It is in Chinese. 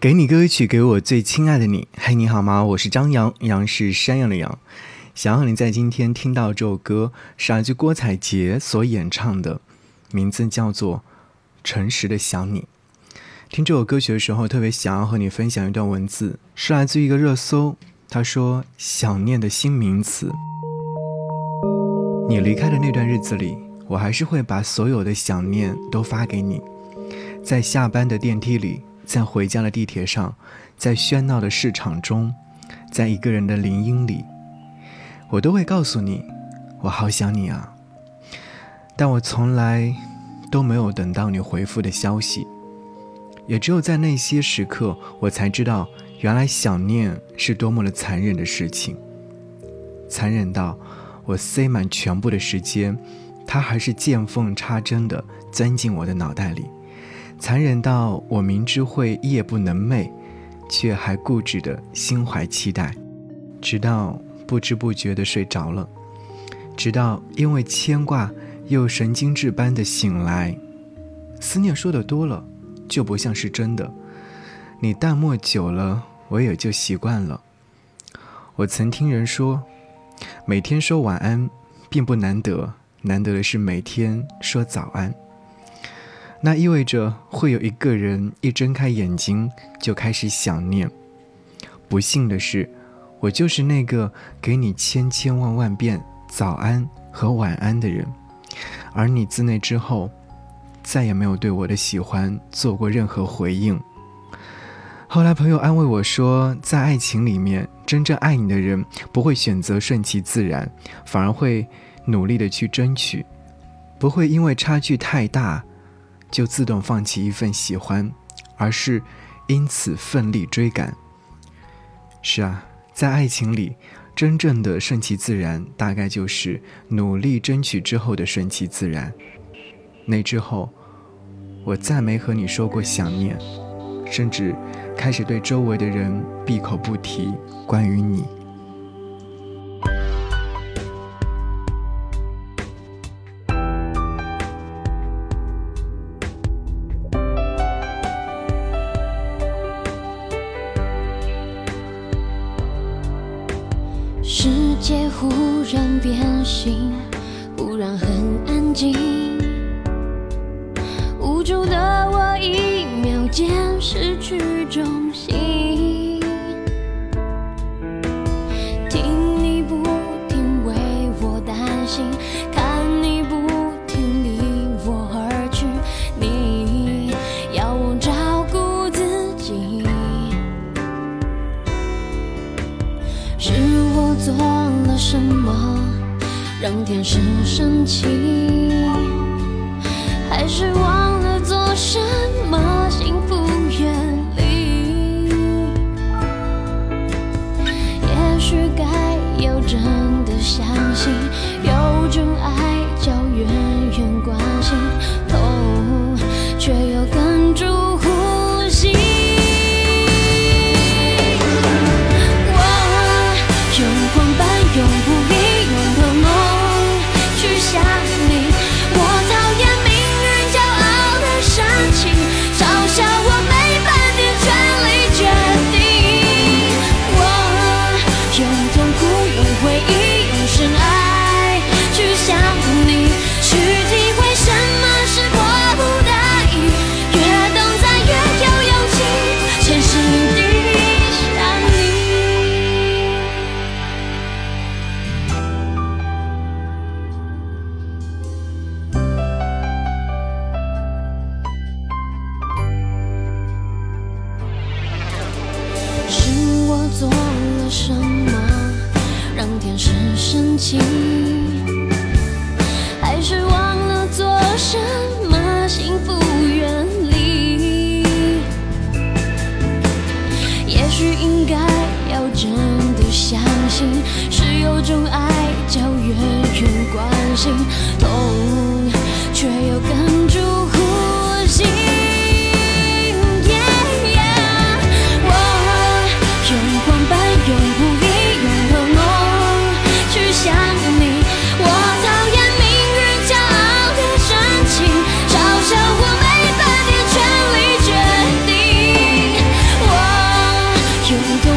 给你歌曲，给我最亲爱的你。嘿，你好吗？我是张扬，杨是山羊的羊。想要你在今天听到这首歌，是来自郭采洁所演唱的，名字叫做《诚实的想你》。听这首歌曲的时候，特别想要和你分享一段文字，是来自一个热搜。他说：“想念的新名词。”你离开的那段日子里，我还是会把所有的想念都发给你，在下班的电梯里，在回家的地铁上，在喧闹的市场中，在一个人的林荫里，我都会告诉你，我好想你啊。但我从来都没有等到你回复的消息。也只有在那些时刻，我才知道，原来想念是多么的残忍的事情。残忍到，我塞满全部的时间，它还是见缝插针的钻进我的脑袋里。残忍到，我明知会夜不能寐，却还固执的心怀期待，直到不知不觉的睡着了，直到因为牵挂又神经质般的醒来，思念说的多了。就不像是真的，你淡漠久了，我也就习惯了。我曾听人说，每天说晚安并不难得，难得的是每天说早安。那意味着会有一个人一睁开眼睛就开始想念。不幸的是，我就是那个给你千千万万遍早安和晚安的人，而你自那之后。再也没有对我的喜欢做过任何回应。后来朋友安慰我说，在爱情里面，真正爱你的人不会选择顺其自然，反而会努力的去争取，不会因为差距太大就自动放弃一份喜欢，而是因此奋力追赶。是啊，在爱情里，真正的顺其自然，大概就是努力争取之后的顺其自然。那之后。我再没和你说过想念，甚至开始对周围的人闭口不提关于你。界忽然变心，忽然很安静。无助的我，一秒间失去重心。听你不停为我担心，看你不停离我而去。你要我照顾自己，是做了什么让天使生气？还是忘了做？什么幸福远离？也许该要真的相信，有种爱叫远远关用痛苦，用回忆，用深爱。深情。就。